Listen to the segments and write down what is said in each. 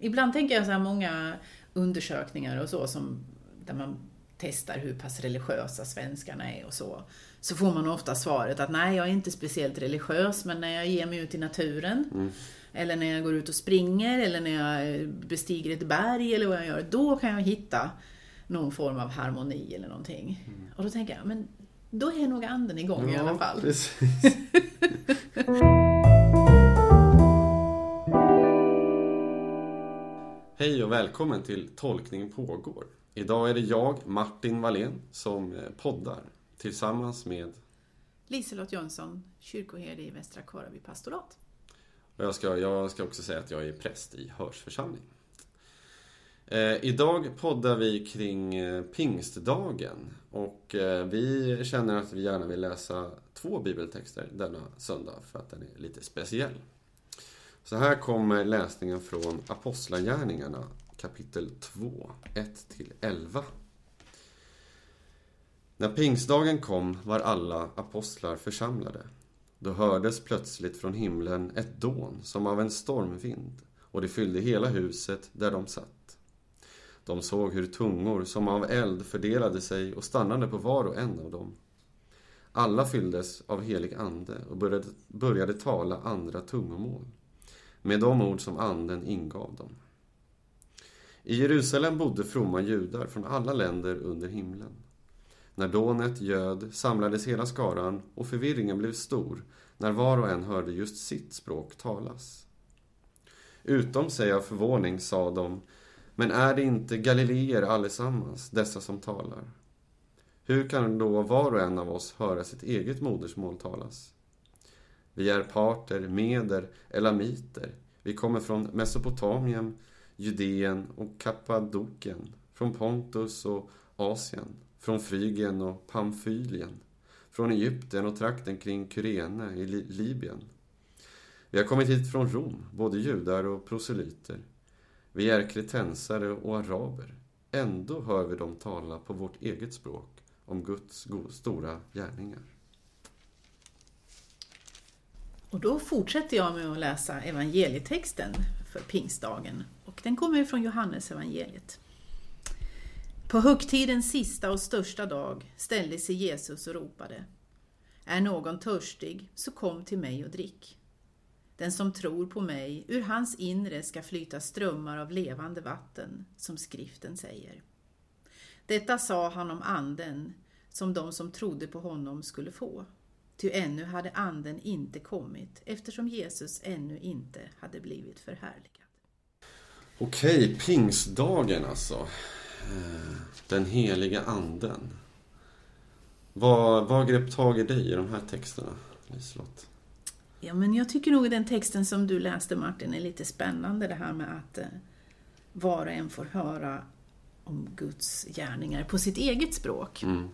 Ibland tänker jag så här många undersökningar och så som där man testar hur pass religiösa svenskarna är och så. Så får man ofta svaret att nej, jag är inte speciellt religiös, men när jag ger mig ut i naturen, Mm. eller när jag går ut och springer, eller när jag bestiger ett berg, eller vad jag gör, då kan jag hitta någon form av harmoni eller någonting. Och då tänker jag, men då är nog anden igång i alla fall. Hej och välkommen till Tolkning pågår. Idag är det jag, Martin Wallén, som eh, poddar tillsammans med Liselott Jönsson, kyrkoherde i Västra Kåraby pastorat. Och jag ska, jag ska också säga att jag är präst i Hörs församling. Eh, idag poddar vi kring eh, pingstdagen och eh, vi känner att vi gärna vill läsa två bibeltexter denna söndag för att den är lite speciell. Så här kommer läsningen från Apostlagärningarna kapitel 2, 1-11. När pingstdagen kom var alla apostlar församlade. Då hördes plötsligt från himlen ett dån som av en stormvind och det fyllde hela huset där de satt. De såg hur tungor som av eld fördelade sig och stannade på var och en av dem. Alla fylldes av helig ande och började, började tala andra tungomål med de ord som anden ingav dem. I Jerusalem bodde fromma judar från alla länder under himlen. När dånet göd samlades hela skaran och förvirringen blev stor när var och en hörde just sitt språk talas. Utom sig av förvåning sa de, men är det inte galileer allesammans, dessa som talar? Hur kan då var och en av oss höra sitt eget modersmål talas? Vi är parter, meder, elamiter. Vi kommer från Mesopotamien, Judeen och Kappadokien, från Pontus och Asien, från Frygien och Pamfylien, från Egypten och trakten kring Kyrene i Li- Libyen. Vi har kommit hit från Rom, både judar och proselyter. Vi är kretensare och araber. Ändå hör vi dem tala på vårt eget språk om Guds stora gärningar. Och då fortsätter jag med att läsa evangelietexten för pingstdagen. Och den kommer från Johannes evangeliet. På högtidens sista och största dag ställde sig Jesus och ropade. Är någon törstig, så kom till mig och drick. Den som tror på mig, ur hans inre ska flyta strömmar av levande vatten, som skriften säger. Detta sa han om anden, som de som trodde på honom skulle få. Ty ännu hade anden inte kommit, eftersom Jesus ännu inte hade blivit förhärligad. Okej, pingstdagen alltså. Eh, Den heliga anden. Vad, vad grep tag i dig i de här texterna, Liselott? Ja, men jag tycker nog den texten som du läste Martin är lite spännande det här med att eh, var och en får höra om Guds gärningar på sitt eget språk. Mm.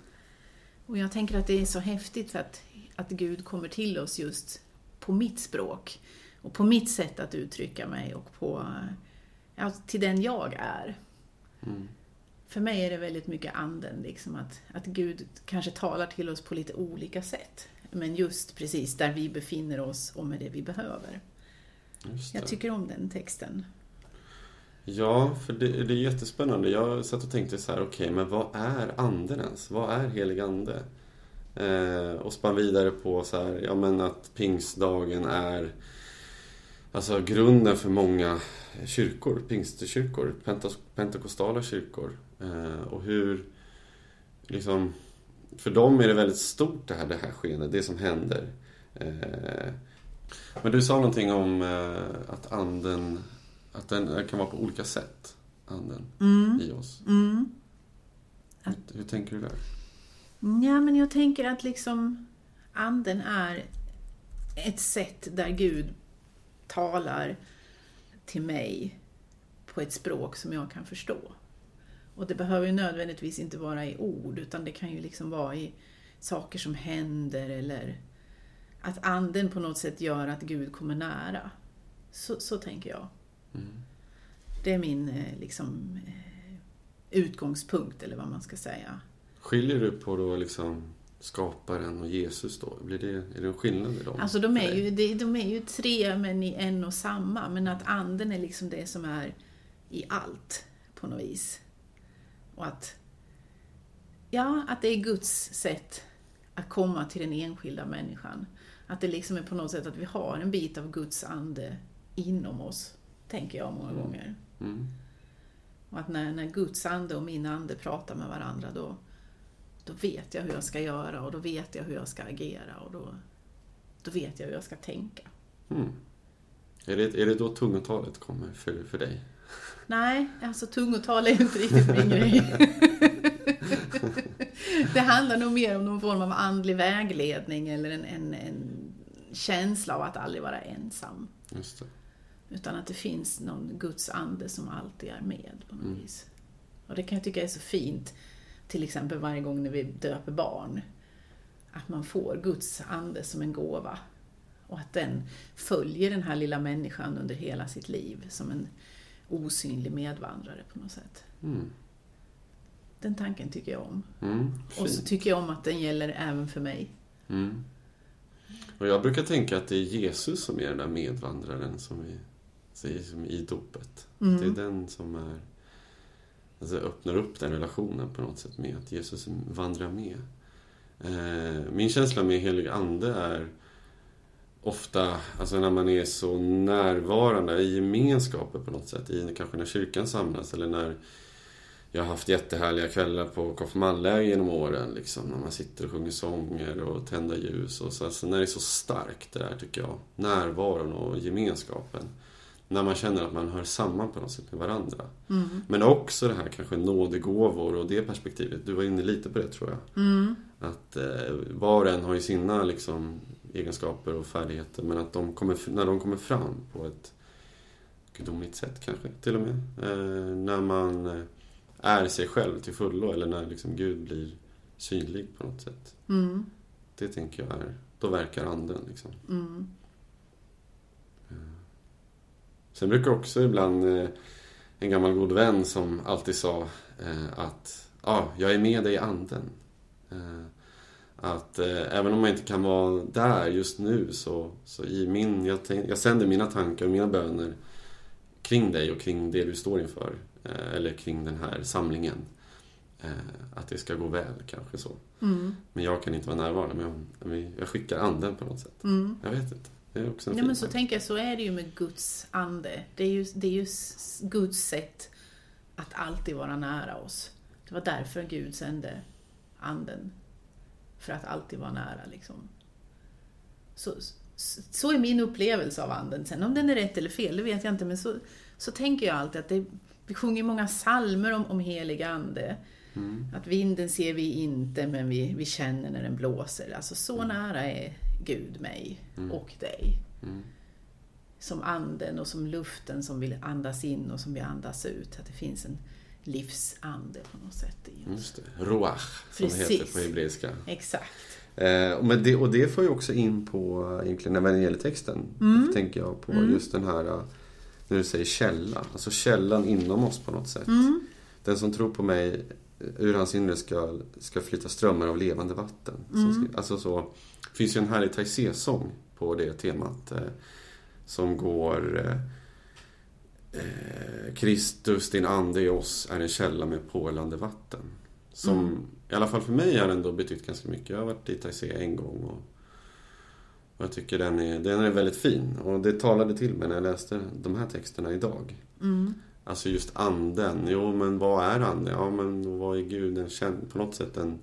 Och jag tänker att det är så häftigt att, att Gud kommer till oss just på mitt språk och på mitt sätt att uttrycka mig och på, ja, till den jag är. Mm. För mig är det väldigt mycket anden, liksom att, att Gud kanske talar till oss på lite olika sätt. Men just precis där vi befinner oss och med det vi behöver. Just det. Jag tycker om den texten. Ja, för det, det är jättespännande. Jag satt och tänkte så här, okej, men vad är anden ens? Vad är helig ande? Eh, och spann vidare på så här, ja men att pingstdagen är alltså grunden för många kyrkor, pingstkyrkor, pentakostala kyrkor. Eh, och hur, liksom, för dem är det väldigt stort det här, det här skeendet, det som händer. Eh, men du sa någonting om eh, att anden att den kan vara på olika sätt, anden, Mm. i oss. Mm. Hur, hur tänker du där? Ja, men jag tänker att liksom anden är ett sätt där Gud talar till mig på ett språk som jag kan förstå. Och det behöver ju nödvändigtvis inte vara i ord, utan det kan ju liksom vara i saker som händer eller att anden på något sätt gör att Gud kommer nära. Så, så tänker jag. Mm. Det är min eh, liksom, eh, utgångspunkt, eller vad man ska säga. Skiljer du på då liksom skaparen och Jesus då? Blir det, är det en skillnad i dem? Alltså de är, ju, de, de är ju tre men i en och samma, men att anden är liksom det som är i allt på något vis. Och att, ja, att det är Guds sätt att komma till den enskilda människan. Att det liksom är på något sätt att vi har en bit av Guds ande inom oss, tänker jag många gånger. Mm. Och att när, när Guds ande och min ande pratar med varandra då, då vet jag hur jag ska göra och då vet jag hur jag ska agera och då, då vet jag hur jag ska tänka. Mm. Är, det, är det då tungotalet kommer för, för dig? Nej, alltså tungotal är inte riktigt min grej. det handlar nog mer om någon form av andlig vägledning eller en, en, en känsla av att aldrig vara ensam. Just det. Utan att det finns någon Guds ande som alltid är med på något Mm. vis. Och det kan jag tycka är så fint, till exempel varje gång när vi döper barn. Att man får Guds ande som en gåva. Och att den följer den här lilla människan under hela sitt liv som en osynlig medvandrare på något sätt. Mm. Den tanken tycker jag om. Mm. Och så tycker jag om att den gäller även för mig. Mm. Och jag brukar tänka att det är Jesus som är den där medvandraren som vi säger som i dopet. Mm. Det är den som är, alltså öppnar upp den relationen på något sätt med att Jesus vandrar med. Eh, min känsla med helig ande är ofta, alltså när man är så närvarande i gemenskapen på något sätt, i, kanske när kyrkan samlas eller när jag har haft jättehärliga kvällar på konfirmandläger genom åren, liksom, när man sitter och sjunger sånger och tänder ljus. Och så, alltså, när det är så starkt det där, tycker jag. Närvaron och gemenskapen. När man känner att man hör samman på något sätt med varandra. Mm. Men också det här kanske nådegåvor och det perspektivet. Du var inne lite på det, tror jag. Mm. Att eh, var och en har ju sina liksom, egenskaper och färdigheter, men att de kommer, när de kommer fram på ett gudomligt sätt kanske, till och med. Eh, när man eh, är sig själv till fullo, eller när liksom Gud blir synlig på något sätt. Mm. Det tänker jag är, då verkar anden liksom. Mm. Sen brukar också ibland eh, en gammal god vän som alltid sa eh, att ja, jag är med dig i anden. Eh, att även om man inte kan vara där just nu så, så i min, jag, tänk, jag sänder mina tankar och mina böner kring dig och kring det du står inför. Eller kring den här samlingen. Att det ska gå väl, kanske så. Mm. Men jag kan inte vara närvarande, men jag, jag skickar anden på något sätt. Mm. Jag vet inte. Det är också en Ja, men så tänker jag, så är det ju med Guds ande. Det är ju, det är ju Guds sätt att alltid vara nära oss. Det var därför Gud sände anden. För att alltid vara nära liksom. Så, så, är min upplevelse av anden. Sen om den är rätt eller fel, det vet jag inte. Men så, så tänker jag alltid att det, vi sjunger många salmer om, om helig ande. Mm. Att vinden ser vi inte, men vi, vi känner när den blåser. Alltså så nära är Gud mig Mm. och dig. Mm. Som anden och som luften som vill andas in och som vill andas ut. Att det finns en livsande på något sätt i oss. Just det. Roach, som Precis. heter på hebreiska. Exakt. Eh, men det, och det får ju också in på egentligen evangelitexten. Mm. Tänker jag på Mm. just den här, eh, när du säger källa. Alltså källan inom oss på något sätt. Mm. Den som tror på mig, ur hans inre ska, ska flytta strömmar av levande vatten. Som Mm. ska, alltså så, det finns ju en härlig Taizé-sång på det temat. Eh, som går eh, eh, Kristus, din ande i oss, är en källa med pålande vatten. Som, Mm. i alla fall för mig har den ändå betytt ganska mycket. Jag har varit i Taizé en gång och, och jag tycker den är, den är väldigt fin. Och det talade till mig när jag läste de här texterna idag. Mm. Alltså just anden. Jo, men vad är anden? Ja, men vad är Gud? En, på något sätt en,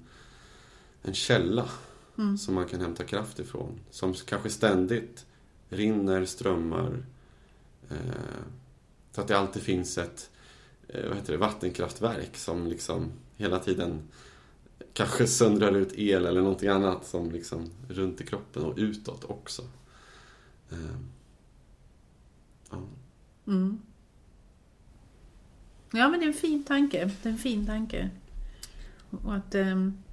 en källa Mm. som man kan hämta kraft ifrån. Som kanske ständigt rinner, strömmar. Eh, så att det alltid finns ett eh, vad heter det, vattenkraftverk som liksom hela tiden kanske söndrar ut el eller någonting annat som liksom runt i kroppen och utåt också. Eh, ja. Mm. Ja, men det är en fin tanke. Det är en fin tanke. Och att, ehm,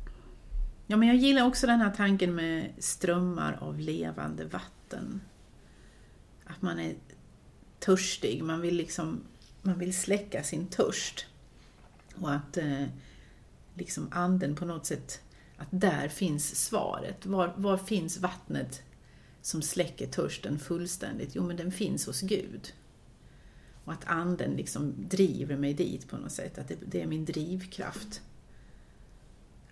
ja, men jag gillar också den här tanken med strömmar av levande vatten. Att man är törstig, man vill liksom man vill släcka sin törst. Och att eh, liksom anden på något sätt, att där finns svaret. Var, var finns vattnet som släcker törsten fullständigt? Jo, men den finns hos Gud. Och att anden liksom driver mig dit på något sätt, att det, det är min drivkraft.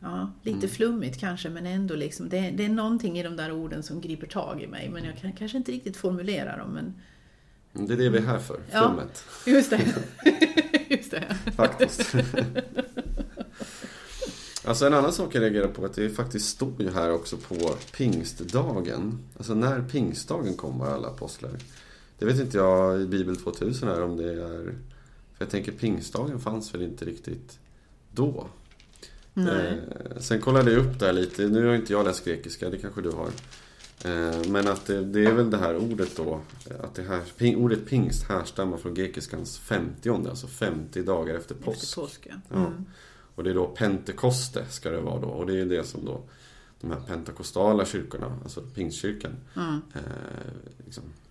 Ja, lite Mm. flummigt kanske, men ändå liksom, det, det är någonting i de där orden som griper tag i mig, men jag kan kanske inte riktigt formulera dem. Men Det är det vi är här för, Ja. flummet. just det. just det. Faktiskt. Alltså en annan sak jag reagerar på är att det faktiskt står ju här också på pingstdagen. Alltså när pingstdagen kommer alla apostlar. Det vet inte jag i Bibel 2000 här om det är... För jag tänker pingstdagen fanns väl inte riktigt då. Eh, sen kollade jag upp där lite. Nu har inte jag läst grekiska, det kanske du har. Eh, men att det, det är väl det här ordet då. Att det här, ping, ordet pingst härstammar från grekiskans 50 alltså 50 dagar efter påsk. Efter påsk, ja. Ja. Mm. Och det är då pentekoste ska det vara då. Och det är det som då de här pentakostala kyrkorna, alltså pingstkyrkan. Mm. Eh, liksom, ja,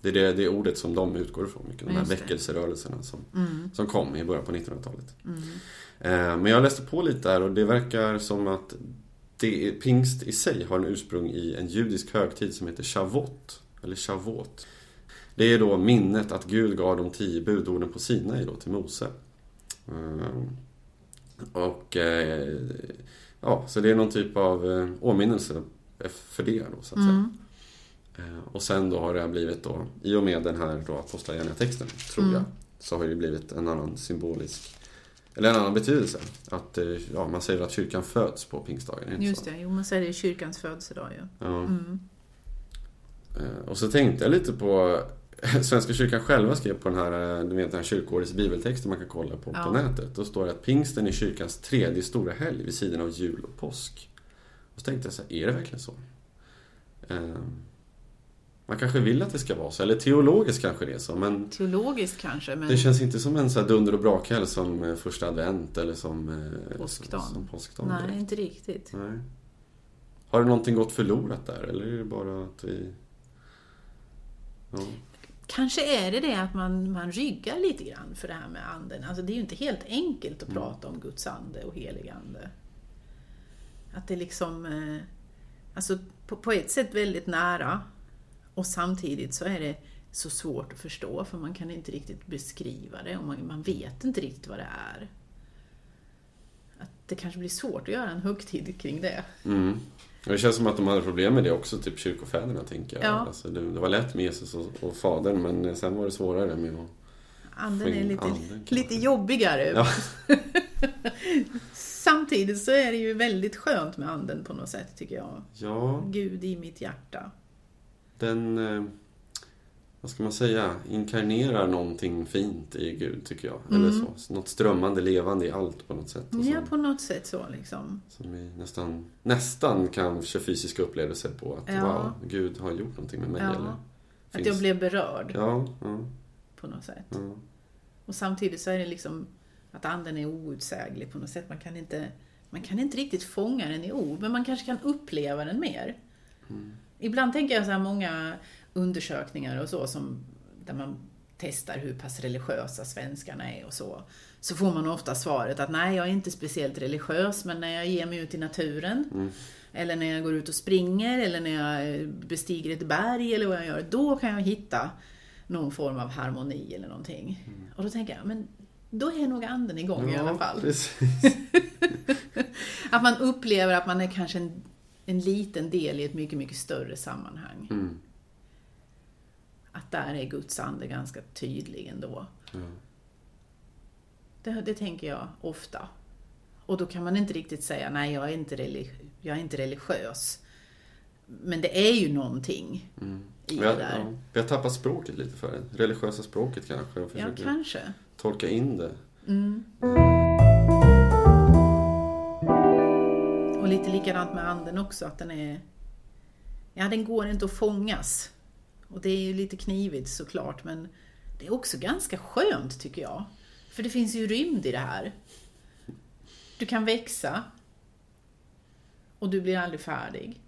det är det, det ordet som de utgår ifrån mycket. De här väckelserörelserna som, Mm. som kom i början på 1900-talet. Mm. Eh, men jag läste på lite där och det verkar som att det, pingst i sig har en ursprung i en judisk högtid som heter Shavuot. Eller Shavuot. Det är då minnet att Gud gav de tio budorden på Sinai då till Mose. Eh, och eh, ja, så det är någon typ av eh, åminnelse för det då så att säga. Eh, Och sen då har det blivit då, i och med den här då apostlagärningatexten, tror Mm. jag, så har det blivit en annan symbolisk, eller en annan betydelse. Att, eh, ja, man säger att kyrkan föds på pingstdagen, inte Just det, jo man säger det är kyrkans födelsedag ju. Ja. Mm. Eh, Och så tänkte jag lite på, Svenska kyrkan själva skrev på den här, du vet den här kyrkårets bibeltexten man kan kolla på Ja. på nätet. Då står det att pingsten är kyrkans tredje stora helg vid sidan av jul och påsk. Och så tänkte jag så här, är det verkligen så? Eh, Man kanske vill att det ska vara så, eller teologiskt kanske det är så, men Teologiskt kanske, men Det känns inte som en så här dunder och brakhelg som eh, första advent eller som eh, Påskdagen. Som, som påskdagen nej, direkt. inte riktigt. Nej. Har det någonting gått förlorat där eller är det bara att vi... Ja. Kanske är det det att man, man ryggar lite grann för det här med anden. Alltså det är ju inte helt enkelt att Mm. prata om Guds ande och helig ande. Att det liksom, eh, alltså på, på ett sätt väldigt nära och samtidigt så är det så svårt att förstå för man kan inte riktigt beskriva det och man, man vet inte riktigt vad det är. Att det kanske blir svårt att göra en högtid kring det. Mm. Och Det känns som att de hade problem med det också, typ kyrkofäderna tänker jag. Ja. Alltså, det, det var lätt med Jesus och, och Fadern men sen var det svårare med att... Anden är lite, anden, lite jobbigare. Ja. Samtidigt så är det ju väldigt skönt med anden på något sätt tycker jag. Ja, Gud i mitt hjärta. Den... Eh, vad ska man säga? Inkarnerar någonting fint i Gud tycker jag. Eller Mm. så. Något strömmande levande i allt på något sätt. Ja, på något sätt så liksom. Som vi nästan, nästan kanske fysiska upplevelser på att Ja. wow, Gud har gjort någonting med mig. Ja. Eller, Att finns- jag blev berörd Ja, ja, på något sätt. Och samtidigt så är det liksom att anden är outsäglig på något sätt. Man kan inte, man kan inte riktigt fånga den i ord, men man kanske kan uppleva den mer. Mm. Ibland tänker jag så här många undersökningar och så som där man testar hur pass religiösa svenskarna är och så. Så får man ofta svaret att nej, jag är inte speciellt religiös, men när jag ger mig ut i naturen Mm. eller när jag går ut och springer eller när jag bestiger ett berg eller vad jag gör, då kan jag hitta någon form av harmoni eller någonting. Och då tänker jag, men då är nog anden igång i Ja, alla fall. Att man upplever att man är kanske en, en liten del i ett mycket, mycket större sammanhang. Mm. Att där är Guds ande ganska tydlig ändå. Ja. Det, det tänker jag ofta. Och då kan man inte riktigt säga, nej jag är inte, religi- jag är inte religiös. Men det är ju någonting Mm. i det där. ja, vi har tappat språket lite för det. Religiösa språket kanske. Och Ja, kanske. tolka in det. Mm. Och lite likadant med anden också, att den är... Ja, den går inte att fångas. Och det är ju lite knivigt såklart, men det är också ganska skönt tycker jag. För det finns ju rymd i det här. Du kan växa. Och du blir aldrig färdig.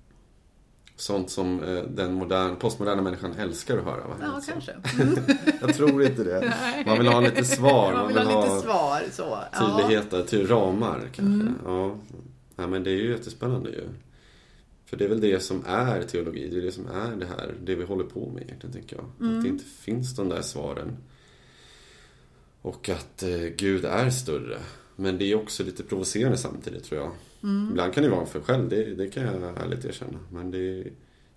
Sånt som eh, den modern, postmoderna människan älskar att höra. Va? Ja, Alltså. kanske. Jag tror inte det. Man vill ha lite svar. Man vill ha lite svar så. Ja. tydlighet, till ramar kanske. Mm. Ja. Ja, men det är ju jättespännande ju. För det är väl det som är teologi, det är det som är det här, det vi håller på med egentligen, tänker jag. Att Mm. det inte finns de där svaren. Och att eh, Gud är större. Men det är också lite provocerande samtidigt tror jag. Mm. Ibland kan det vara för själv, det, det kan jag ärligt erkänna. Men det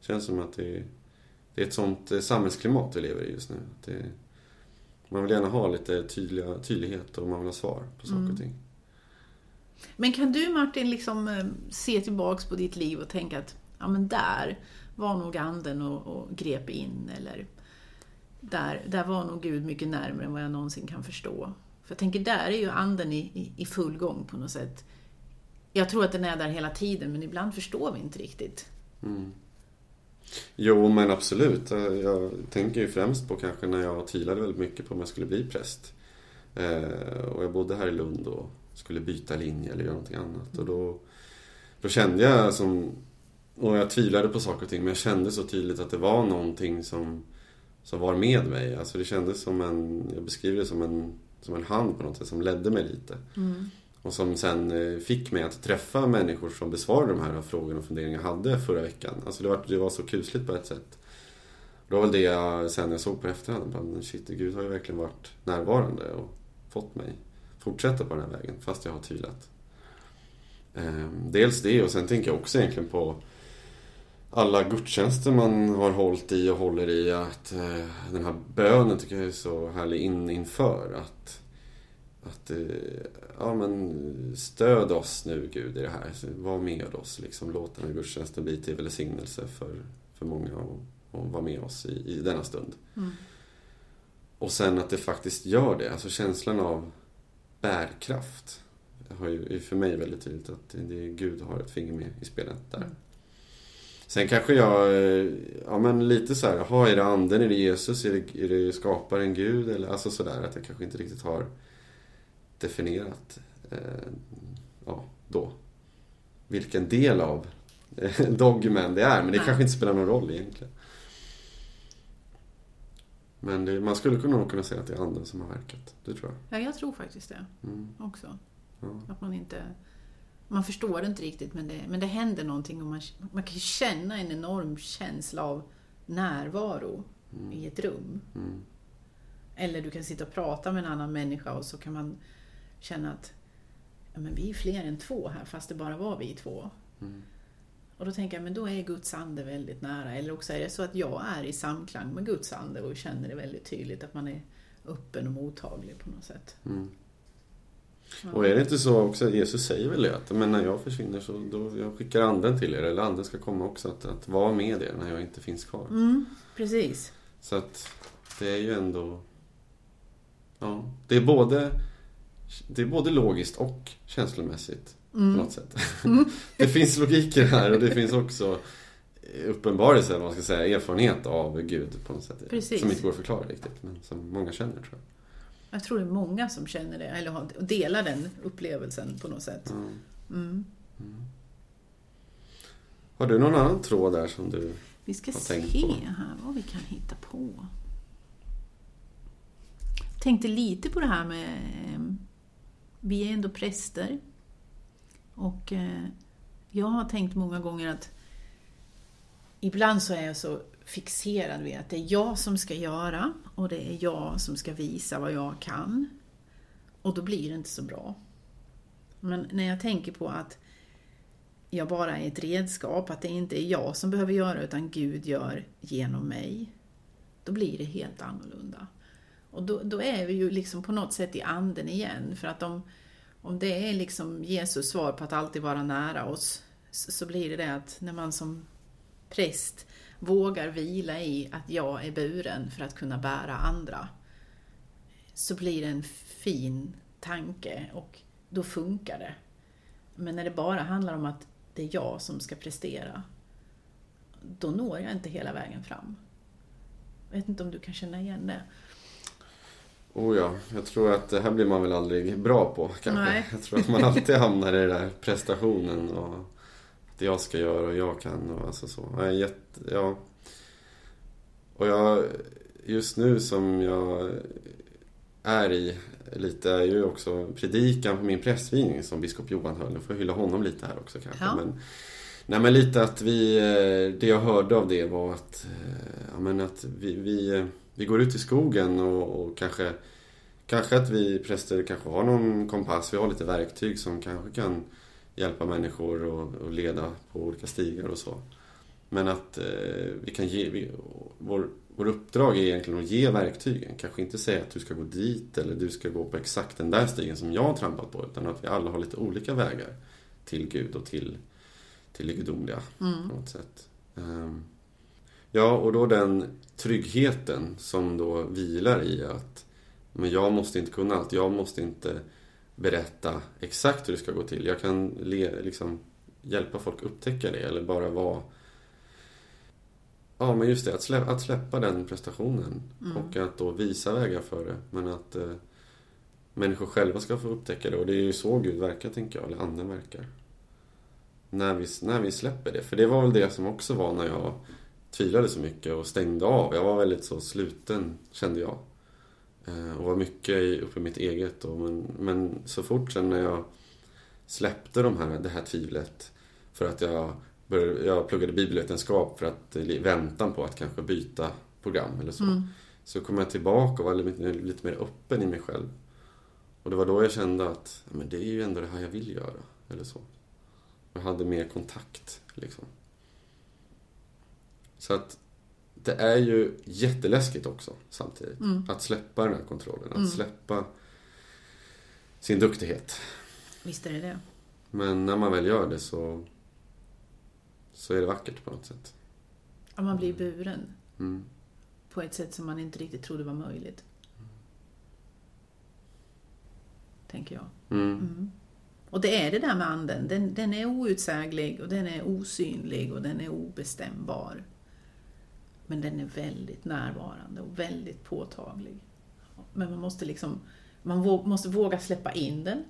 känns som att det, det är ett sånt eh, samhällsklimat vi lever i just nu. Det, man vill gärna ha lite tydliga, tydlighet och man vill ha svar på saker och mm. Men kan du Martin liksom eh, se tillbaks på ditt liv och tänka att ja men där var nog anden och, och grep in eller där, där var nog Gud mycket närmare än vad jag någonsin kan förstå. För jag tänker, där är ju anden i, i, i full gång på något sätt. Jag tror att den är där hela tiden, men ibland förstår vi inte riktigt. Mm. Jo, men absolut. Eh, jag tänker ju främst på kanske när jag tvivlade väldigt mycket på om jag skulle bli präst. Eh, och jag bodde här i Lund och skulle byta linje eller göra någonting annat. Och då, då kände jag som... Och jag tvivlade på saker och ting, men jag kände så tydligt att det var någonting som, som var med mig. Alltså det kändes som en... Jag beskriver det som en, som en hand på något sätt som ledde mig lite. Mm. Och som sen eh, fick mig att träffa människor som besvarade de här frågorna och funderingarna jag hade förra veckan. Alltså det var, det var så kusligt på ett sätt. Det var väl det jag sen jag såg på efterhand. Bara, shit, Gud har ju verkligen varit närvarande och fått mig fortsätta på den här vägen fast jag har tvivlat. Ehm, dels det och sen tänker jag också egentligen på alla gudstjänster man har hållit i och håller i. Att eh, den här bönen tycker jag är så härlig in, inför. Att att eh, ja, men stöd oss nu Gud i det här. Var med oss. Liksom. Låt den här gudstjänsten bli till välsignelse för, för många och, och vara med oss i, i denna stund. Mm. Och sen att det faktiskt gör det. Alltså känslan av bärkraft har ju, är för mig väldigt tydligt att det, Gud har ett finger med i spelet där. Mm. Sen kanske jag, eh, ja men lite så här, jaha, är det anden, är det Jesus, är det, är det skaparen Gud? Eller alltså sådär, att jag kanske inte riktigt har definierat eh, ja, då vilken del av eh, dogmen det är. Men det kanske inte spelar någon roll egentligen. Men det, man skulle nog kunna säga att det är anden som har verkat. Det tror jag. Ja, jag tror faktiskt det mm. också. Ja. Att man inte... Man förstår det inte riktigt men det, men det händer någonting och man, man kan känna en enorm känsla av närvaro mm. i ett rum. Mm. Eller du kan sitta och prata med en annan människa och så kan man känna att ja, men vi är fler än två här fast det bara var vi två. Mm. Och då tänker jag, men då är Guds ande väldigt nära. Eller också är det så att jag är i samklang med Guds ande och känner det väldigt tydligt att man är öppen och mottaglig på något sätt. Mm. Och är det inte så också, Jesus säger väl det att men när jag försvinner så då jag skickar anden till er, eller anden ska komma också, att, att vara med er när jag inte finns kvar. Mm, precis. Så att det är ju ändå, ja, det är både det är både logiskt och känslomässigt mm. på något sätt. Mm. det finns logik i det här och det finns också uppenbarelse, eller man ska säga, erfarenhet av Gud på något sätt. Precis. Som inte går att förklara riktigt, men som många känner tror jag. Jag tror det är många som känner det, eller delar den upplevelsen på något sätt. Mm. Mm. Har du någon annan tråd där som du Vi ska har se här vad vi kan hitta på. Jag tänkte lite på det här med vi är ändå präster. Och eh, jag har tänkt många gånger att ibland så är jag så fixerad vid att det är jag som ska göra och det är jag som ska visa vad jag kan. Och då blir det inte så bra. Men när jag tänker på att jag bara är ett redskap, att det inte är jag som behöver göra utan Gud gör genom mig. Då blir det helt annorlunda. Och då, då, är vi ju liksom på något sätt i anden igen. För att om, om det är liksom Jesus svar på att alltid vara nära oss, så, så blir det det att när man som präst vågar vila i att jag är buren för att kunna bära andra, så blir det en fin tanke och då funkar det. Men när det bara handlar om att det är jag som ska prestera, då når jag inte hela vägen fram. Jag vet inte om du kan känna igen det? Oh ja, jag tror att det här blir man väl aldrig bra på kanske. Nej. Jag tror att man alltid hamnar i den där prestationen och att jag ska göra och jag kan och alltså så. Jag jätte, ja. Och jag, just nu som jag är i lite är ju också predikan på min prästvigning som biskop Johan höll. Nu får jag hylla honom lite här också kanske. Ja. Men, nej men lite att vi, eh, det jag hörde av det var att, eh, ja men att vi, vi vi går ut i skogen och, och kanske Kanske att vi präster kanske har någon kompass, vi har lite verktyg som kanske kan hjälpa människor och, och leda på olika stigar och så. Men att eh, vi kan ge, vi, vår, vår uppdrag är egentligen att ge verktygen. Kanske inte säga att du ska gå dit eller du ska gå på exakt den där stigen som jag har trampat på. Utan att vi alla har lite olika vägar till Gud och till, till det gudomliga Mm. på något sätt. Ehm, Ja, och då den tryggheten som då vilar i att men jag måste inte kunna allt. Jag måste inte berätta exakt hur det ska gå till. Jag kan le, liksom hjälpa folk upptäcka det eller bara vara Ja, men just det, att släppa, att släppa den prestationen Mm. och att då visa vägar för det. Men att eh, människor själva ska få upptäcka det och det är ju så Gud verkar, tänker jag, eller Anden verkar. När vi, när vi släpper det. För det var väl det som också var när jag tvivlade så mycket och stängde av. Jag var väldigt så sluten, kände jag. Eh, Och var mycket uppe i mitt eget. Och men, men så fort sen när jag släppte de här, det här tvivlet för att jag, började, jag pluggade bibelvetenskap för att i väntan på att kanske byta program eller så. Mm. Så kom jag tillbaka och var lite, lite mer öppen i mig själv. Och det var då jag kände att men det är ju ändå det här jag vill göra. Eller så. Jag hade mer kontakt. Liksom. Så att det är ju jätteläskigt också samtidigt. Mm. Att släppa den här kontrollen. Att Mm. släppa sin duktighet. Visst är det det. Men när man väl gör det så, så är det vackert på något sätt. Att man blir buren Mm. på ett sätt som man inte riktigt trodde var möjligt. Tänker jag. Mm. Mm. Och det är det där med anden. Den, den är outsäglig och den är osynlig och den är obestämbar. Men den är väldigt närvarande och väldigt påtaglig. Men man måste liksom man vå- måste våga släppa in den.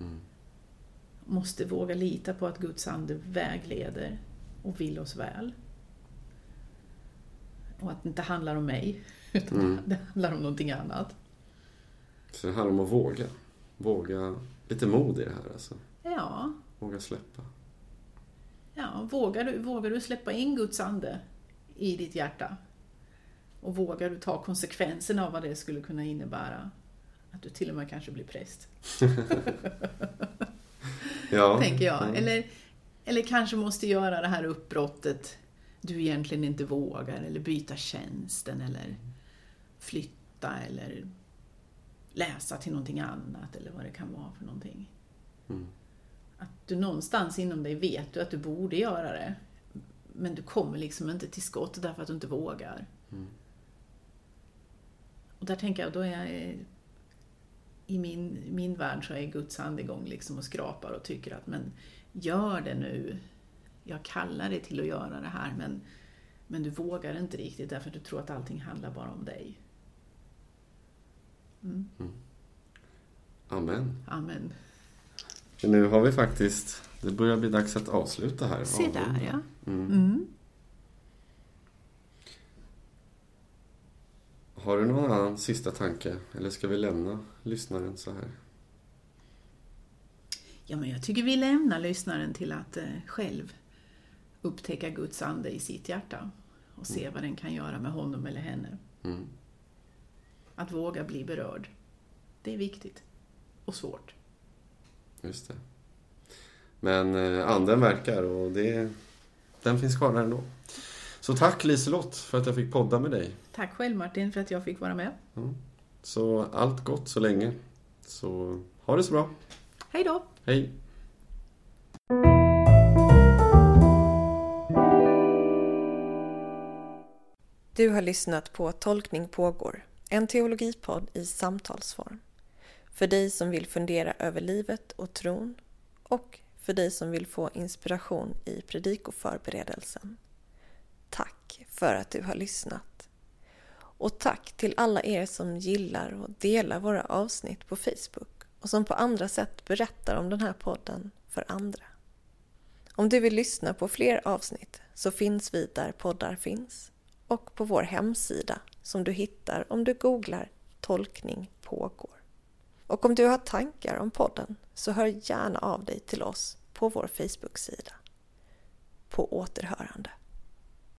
Mm. Måste våga lita på att Guds ande vägleder och vill oss väl. Och att det inte handlar om mig, utan Mm. det handlar om någonting annat. Så det handlar om att våga. Våga. Lite mod i det här alltså. Ja, Våga släppa. Ja, vågar du, vågar du släppa in Guds ande i ditt hjärta? Och vågar du ta konsekvenserna av vad det skulle kunna innebära? Att du till och med kanske blir präst, Ja. tänker jag. Mm. Eller, eller kanske måste göra det här uppbrottet du egentligen inte vågar, eller byta tjänsten, eller flytta, eller läsa till någonting annat, eller vad det kan vara för någonting. Mm. Att du någonstans inom dig vet du att du borde göra det. Men du kommer liksom inte till skott därför att du inte vågar. Mm. Och där tänker jag, då är jag i min, min värld så är Guds ande igång liksom och skrapar och tycker att men gör det nu. Jag kallar dig till att göra det här men, men du vågar inte riktigt därför att du tror att allting handlar bara om dig. Mm. Amen. Amen. Nu har vi faktiskt... Det börjar bli dags att avsluta här. Se där ja. Mm. Mm. Har du någon annan sista tanke? Eller ska vi lämna lyssnaren så här? Ja, men jag tycker vi lämnar lyssnaren till att eh, själv upptäcka Guds ande i sitt hjärta och se vad den kan göra med honom eller henne. Mm. Att våga bli berörd. Det är viktigt. Och svårt. Just det. Men eh, anden verkar och det, den finns kvar där ändå. Så tack Liselott för att jag fick podda med dig. Tack själv Martin för att jag fick vara med. Så allt gott så länge. Så ha det så bra. Hej då! Hej! Du har lyssnat på Tolkning pågår, en teologipodd i samtalsform. För dig som vill fundera över livet och tron och för dig som vill få inspiration i predikoförberedelsen. Tack för att du har lyssnat. Och tack till alla er som gillar och delar våra avsnitt på Facebook och som på andra sätt berättar om den här podden för andra. Om du vill lyssna på fler avsnitt så finns vi där poddar finns och på vår hemsida som du hittar om du googlar Tolkning pågår. Och om du har tankar om podden så hör gärna av dig till oss på vår Facebook-sida. På återhörande.